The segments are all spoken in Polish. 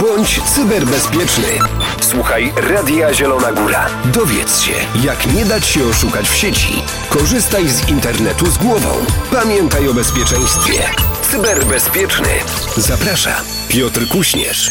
Bądź cyberbezpieczny. Słuchaj Radia Zielona Góra. Dowiedz się, jak nie dać się oszukać w sieci. Korzystaj z internetu z głową. Pamiętaj o bezpieczeństwie. Cyberbezpieczny. Zaprasza Piotr Kuśnierz.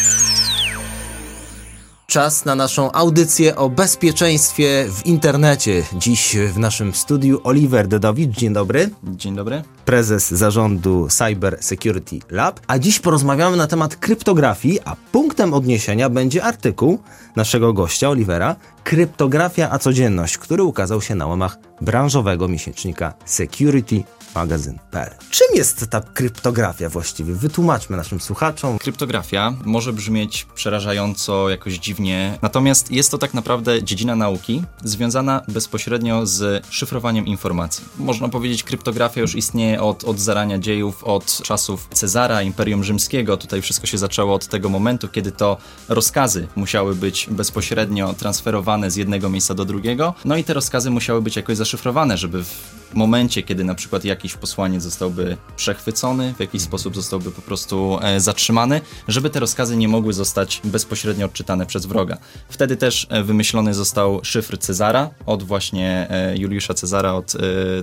Czas na naszą audycję o bezpieczeństwie w internecie. Dziś w naszym studiu Oliver Dedowicz. Dzień dobry. Dzień dobry. Prezes zarządu Cyber Security Lab. A dziś porozmawiamy na temat kryptografii, a punktem odniesienia będzie artykuł naszego gościa Olivera Kryptografia a codzienność, który ukazał się na łamach branżowego miesięcznika Security magazyn.pl. Czym jest ta kryptografia właściwie? Wytłumaczmy naszym słuchaczom. Kryptografia może brzmieć przerażająco, jakoś dziwnie, natomiast jest to tak naprawdę dziedzina nauki związana bezpośrednio z szyfrowaniem informacji. Można powiedzieć, kryptografia już istnieje od, od zarania dziejów, od czasów Cezara, Imperium Rzymskiego. Tutaj wszystko się zaczęło od tego momentu, kiedy to rozkazy musiały być bezpośrednio transferowane z jednego miejsca do drugiego, no i te rozkazy musiały być jakoś zaszyfrowane, żeby w momencie, kiedy na przykład jakiś posłaniec zostałby przechwycony, w jakiś sposób zostałby po prostu e, zatrzymany, żeby te rozkazy nie mogły zostać bezpośrednio odczytane przez wroga. Wtedy też e, wymyślony został szyfr Cezara od właśnie e, Juliusza Cezara, od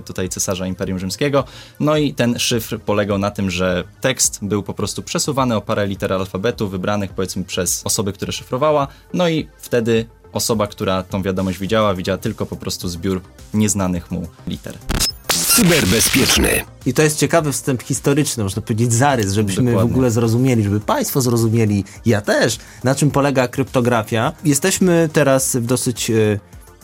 tutaj cesarza Imperium Rzymskiego. No i ten szyfr polegał na tym, że tekst był po prostu przesuwany o parę liter alfabetu wybranych powiedzmy przez osoby, które szyfrowała, no i wtedy osoba, która tą wiadomość widziała, widziała tylko po prostu zbiór nieznanych mu liter. Cyberbezpieczny. I to jest ciekawy wstęp historyczny, można powiedzieć zarys, żebyśmy Dokładnie. w ogóle zrozumieli, żeby Państwo zrozumieli, ja też, na czym polega kryptografia. Jesteśmy teraz w dosyć e,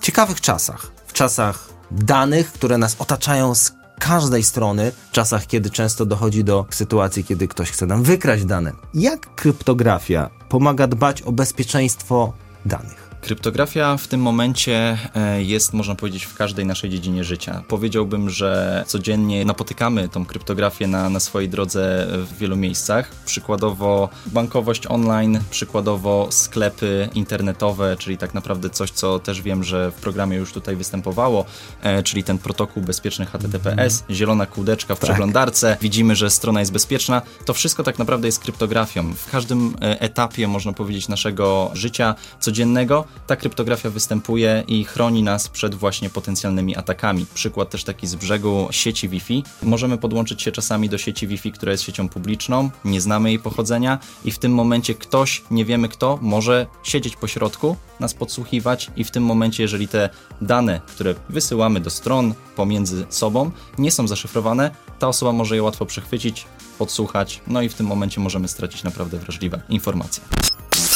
ciekawych czasach. W czasach danych, które nas otaczają z każdej strony, w czasach, kiedy często dochodzi do sytuacji, kiedy ktoś chce nam wykraść dane. Jak kryptografia pomaga dbać o bezpieczeństwo danych? Kryptografia w tym momencie e, jest, można powiedzieć, w każdej naszej dziedzinie życia. Powiedziałbym, że codziennie napotykamy tą kryptografię na, na swojej drodze w wielu miejscach. Przykładowo bankowość online, przykładowo sklepy internetowe, czyli tak naprawdę coś, co też wiem, że w programie już tutaj występowało, e, czyli ten protokół bezpieczny HTTPS, zielona kółdeczka w przeglądarce, widzimy, że strona jest bezpieczna. To wszystko tak naprawdę jest kryptografią. W każdym e, etapie, można powiedzieć, naszego życia codziennego ta kryptografia występuje i chroni nas przed właśnie potencjalnymi atakami. Przykład też taki z brzegu sieci Wi-Fi. Możemy podłączyć się czasami do sieci Wi-Fi, która jest siecią publiczną, nie znamy jej pochodzenia i w tym momencie ktoś, nie wiemy kto, może siedzieć po środku, nas podsłuchiwać i w tym momencie, jeżeli te dane, które wysyłamy do stron pomiędzy sobą, nie są zaszyfrowane, ta osoba może je łatwo przechwycić, podsłuchać, no i w tym momencie możemy stracić naprawdę wrażliwe informacje.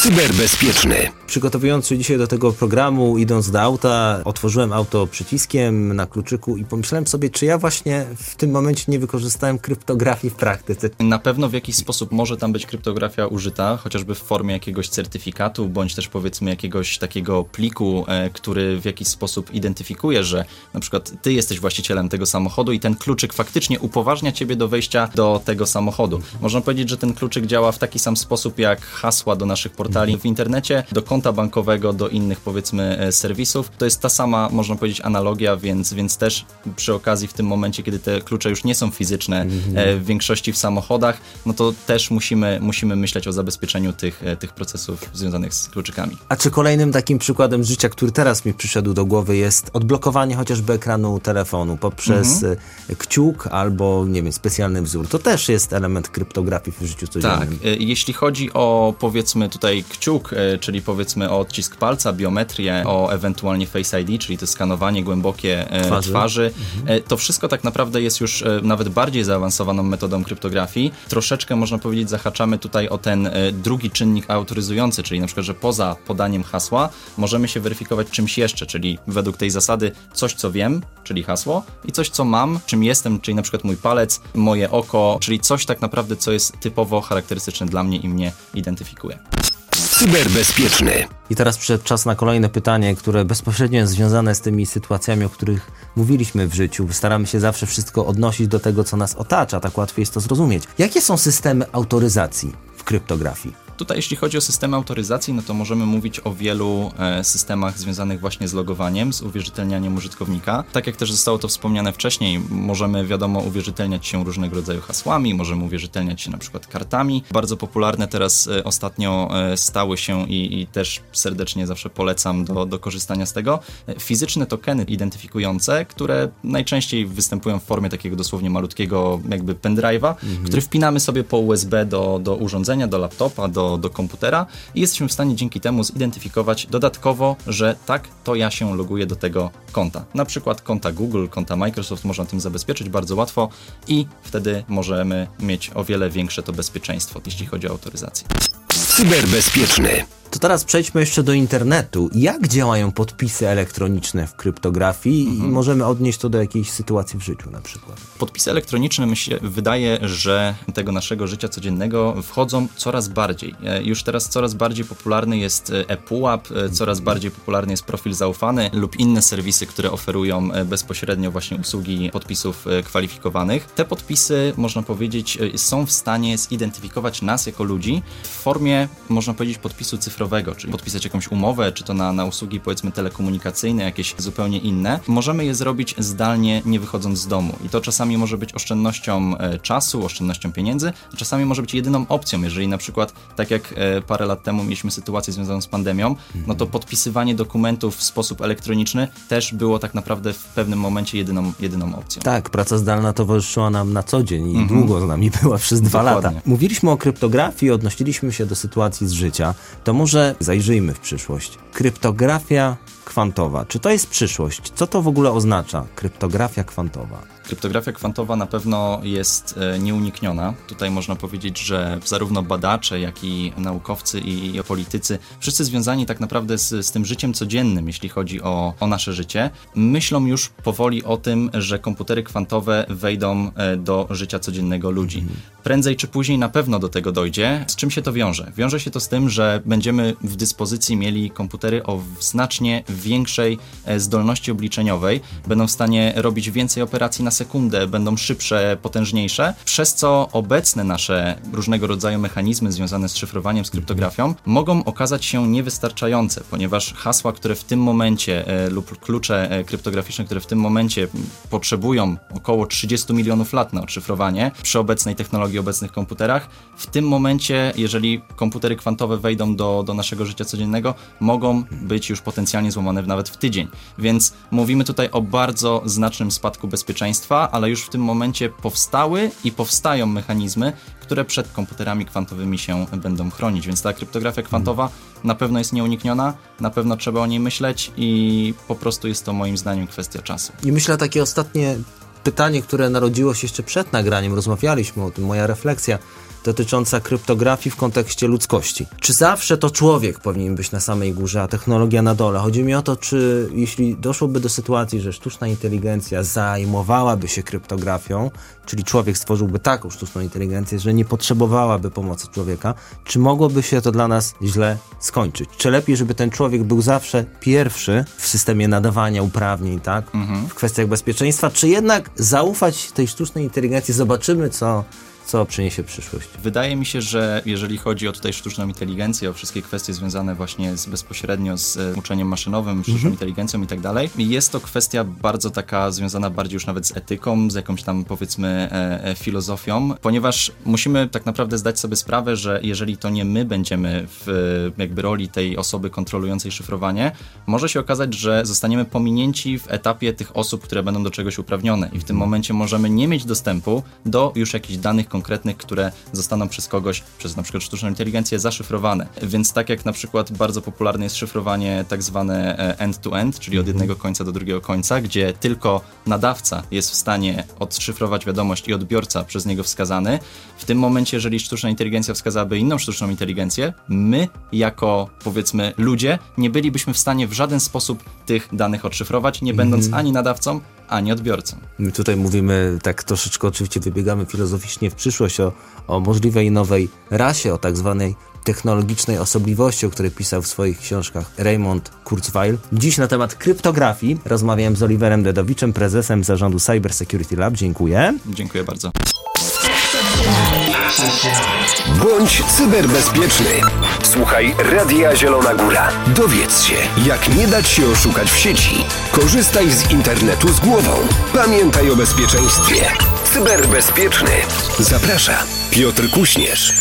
Cyberbezpieczny. Przygotowując się dzisiaj do tego programu, idąc do auta, otworzyłem auto przyciskiem na kluczyku i pomyślałem sobie, czy ja właśnie w tym momencie nie wykorzystałem kryptografii w praktyce. Na pewno w jakiś sposób może tam być kryptografia użyta, chociażby w formie jakiegoś certyfikatu, bądź też powiedzmy jakiegoś takiego pliku, e, który w jakiś sposób identyfikuje, że na przykład ty jesteś właścicielem tego samochodu i ten kluczyk faktycznie upoważnia ciebie do wejścia do tego samochodu. Można powiedzieć, że ten kluczyk działa w taki sam sposób jak hasła do naszych portali w internecie, do konta bankowego, do innych powiedzmy e, serwisów. To jest ta sama, można powiedzieć, analogia, więc, więc też przy okazji w tym momencie, kiedy te klucze już nie są fizyczne e, w większości w samochodach, no to też musimy, musimy myśleć o zabezpieczeniu tych, e, tych procesów związanych z kluczykami. A czy kolejnym takim przykładem życia, który teraz mi przyszedł do głowy, jest odblokowanie chociażby ekranu telefonu poprzez e, kciuk albo, nie wiem, specjalny wzór? To też jest element kryptografii w życiu codziennym. Tak, jeśli chodzi o powiedzmy tutaj kciuk, e, czyli powiedzmy o odcisk palca, biometrię, o ewentualnie Face ID, czyli to skanowanie głębokie e, Twarzy. twarzy, e, to wszystko tak naprawdę jest już nawet bardziej zaawansowaną metodą kryptografii. Troszeczkę można powiedzieć zahaczamy tutaj o ten drugi czynnik autoryzujący, czyli na przykład, że poza podaniem hasła możemy się weryfikować czymś jeszcze, czyli według tej zasady coś, co wiem, czyli hasło i coś, co mam, czym jestem, czyli na przykład mój palec, moje oko, czyli coś tak naprawdę, co jest typowo charakterystyczne dla mnie i mnie identyfikuje. Cyberbezpieczny. I teraz przyszedł czas na kolejne pytanie, które bezpośrednio jest związane z tymi sytuacjami, o których mówiliśmy w życiu. Staramy się zawsze wszystko odnosić do tego, co nas otacza, tak łatwiej jest to zrozumieć. Jakie są systemy autoryzacji w kryptografii? Tutaj jeśli chodzi o systemy autoryzacji, no to możemy mówić o wielu e, systemach związanych właśnie z logowaniem, z uwierzytelnianiem użytkownika. Tak jak też zostało to wspomniane wcześniej, możemy wiadomo uwierzytelniać się różnego rodzaju hasłami, możemy uwierzytelniać się na przykład kartami. Bardzo popularne teraz e, ostatnio e, stały się i, i, też serdecznie zawsze polecam do, do korzystania z tego, fizyczne tokeny identyfikujące, które najczęściej występują w formie takiego dosłownie malutkiego jakby pendrive'a, mhm. który wpinamy sobie po USB do, do urządzenia, do laptopa, do, do komputera i jesteśmy w stanie dzięki temu zidentyfikować dodatkowo, że tak, to ja się loguję do tego konta. Na przykład konta Google, konta Microsoft można tym zabezpieczyć bardzo łatwo i wtedy możemy mieć o wiele większe to bezpieczeństwo, jeśli chodzi o autoryzację. Cyberbezpieczny. To teraz przejdźmy jeszcze do internetu. Jak działają podpisy elektroniczne w kryptografii mhm. i możemy odnieść to do jakiejś sytuacji w życiu na przykład? Podpisy elektroniczne mi się wydaje, że tego naszego życia codziennego wchodzą coraz bardziej. E, już teraz coraz bardziej popularny jest e, ePUAP, e, coraz bardziej popularny jest profil zaufany lub inne serwisy, które oferują bezpośrednio właśnie usługi podpisów kwalifikowanych. Te podpisy, można powiedzieć, są w stanie zidentyfikować nas jako ludzi w formie, można powiedzieć, podpisu cyfrowego cyfrowego, czyli podpisać jakąś umowę, czy to na, na usługi powiedzmy telekomunikacyjne, jakieś zupełnie inne, możemy je zrobić zdalnie, nie wychodząc z domu. I to czasami może być oszczędnością e, czasu, oszczędnością pieniędzy, a czasami może być jedyną opcją, jeżeli na przykład, tak jak e, parę lat temu mieliśmy sytuację związaną z pandemią, no to podpisywanie dokumentów w sposób elektroniczny też było tak naprawdę w pewnym momencie jedyną, jedyną opcją. Tak, praca zdalna towarzyszyła nam na co dzień i mm -hmm. długo z nami była przez dwa Dokładnie. lata. Mówiliśmy o kryptografii, odnosiliśmy się do sytuacji z życia. To może może zajrzyjmy w przyszłość. Kryptografia kwantowa. Czy to jest przyszłość? Co to w ogóle oznacza? Kryptografia kwantowa. Kryptografia kwantowa na pewno jest e, nieunikniona. Tutaj można powiedzieć, że zarówno badacze, jak i naukowcy i, i politycy, wszyscy związani tak naprawdę z, z tym życiem codziennym, jeśli chodzi o, o nasze życie, myślą już powoli o tym, że komputery kwantowe wejdą e, do życia codziennego ludzi. Mhm. Prędzej czy później na pewno do tego dojdzie. Z czym się to wiąże? Wiąże się to z tym, że będziemy w dyspozycji mieli komputery o znacznie większej e, zdolności obliczeniowej, będą w stanie robić więcej operacji na sekundę, będą szybsze, potężniejsze, przez co obecne nasze różnego rodzaju mechanizmy związane z szyfrowaniem, z kryptografią mogą okazać się niewystarczające, ponieważ hasła, które w tym momencie e, lub klucze e, kryptograficzne, które w tym momencie potrzebują około 30 milionów lat na odszyfrowanie przy obecnej technologii, obecnych komputerach, w tym momencie, jeżeli komputery kwantowe wejdą do, do naszego życia codziennego, mogą być już potencjalnie złamane nawet w tydzień. Więc mówimy tutaj o bardzo znacznym spadku bezpieczeństwa ale już w tym momencie powstały i powstają mechanizmy, które przed komputerami kwantowymi się będą chronić. Więc ta kryptografia kwantowa na pewno jest nieunikniona, na pewno trzeba o niej myśleć i po prostu jest to moim zdaniem kwestia czasu. I myślę takie ostatnie pytanie, które narodziło się jeszcze przed nagraniem, rozmawialiśmy o tym, moja refleksja dotycząca kryptografii w kontekście ludzkości. Czy zawsze to człowiek powinien być na samej górze, a technologia na dole? Chodzi mi o to, czy jeśli doszłoby do sytuacji, że sztuczna inteligencja zajmowałaby się kryptografią, czyli człowiek stworzyłby taką sztuczną inteligencję, że nie potrzebowałaby pomocy człowieka, czy mogłoby się to dla nas źle skończyć? Czy lepiej, żeby ten człowiek był zawsze pierwszy w systemie nadawania uprawnień, tak? Mhm. W kwestiach bezpieczeństwa, czy jednak zaufać tej sztucznej inteligencji, zobaczymy, co co przyniesie przyszłość? Wydaje mi się, że jeżeli chodzi o tutaj sztuczną inteligencję, o wszystkie kwestie związane właśnie z, bezpośrednio z e, uczeniem maszynowym, sztuczną mhm. inteligencją i tak dalej, jest to kwestia bardzo taka związana bardziej już nawet z etyką, z jakąś tam powiedzmy e, e, filozofią, ponieważ musimy tak naprawdę zdać sobie sprawę, że jeżeli to nie my będziemy w jakby roli tej osoby kontrolującej szyfrowanie, może się okazać, że zostaniemy pominięci w etapie tych osób, które będą do czegoś uprawnione i w tym mhm. momencie możemy nie mieć dostępu do już jakichś danych konkretnych, które zostaną przez kogoś, przez na przykład sztuczną inteligencję zaszyfrowane. Więc tak jak na przykład bardzo popularne jest szyfrowanie tak zwane e, end-to-end, czyli od mhm. jednego końca do drugiego końca, gdzie tylko nadawca jest w stanie odszyfrować wiadomość i odbiorca przez niego wskazany. W tym momencie, jeżeli sztuczna inteligencja wskazałaby inną sztuczną inteligencję, my jako powiedzmy ludzie nie bylibyśmy w stanie w żaden sposób tych danych odszyfrować, nie będąc mm. ani nadawcą, ani odbiorcą. My tutaj mówimy, tak troszeczkę oczywiście wybiegamy filozoficznie w przyszłość o, o możliwej nowej rasie, o tak zwanej technologicznej osobliwości, o której pisał w swoich książkach Raymond Kurzweil. Dziś na temat kryptografii rozmawiałem z Oliverem Dedowiczem, prezesem zarządu Cyber Security Lab. Dziękuję. Dziękuję bardzo. Bądź cyberbezpieczny. Słuchaj Radia Zielona Góra. Dowiedz się, jak nie dać się oszukać w sieci. Korzystaj z internetu z głową. Pamiętaj o bezpieczeństwie. Cyberbezpieczny. Zaprasza Piotr Kuśnierz.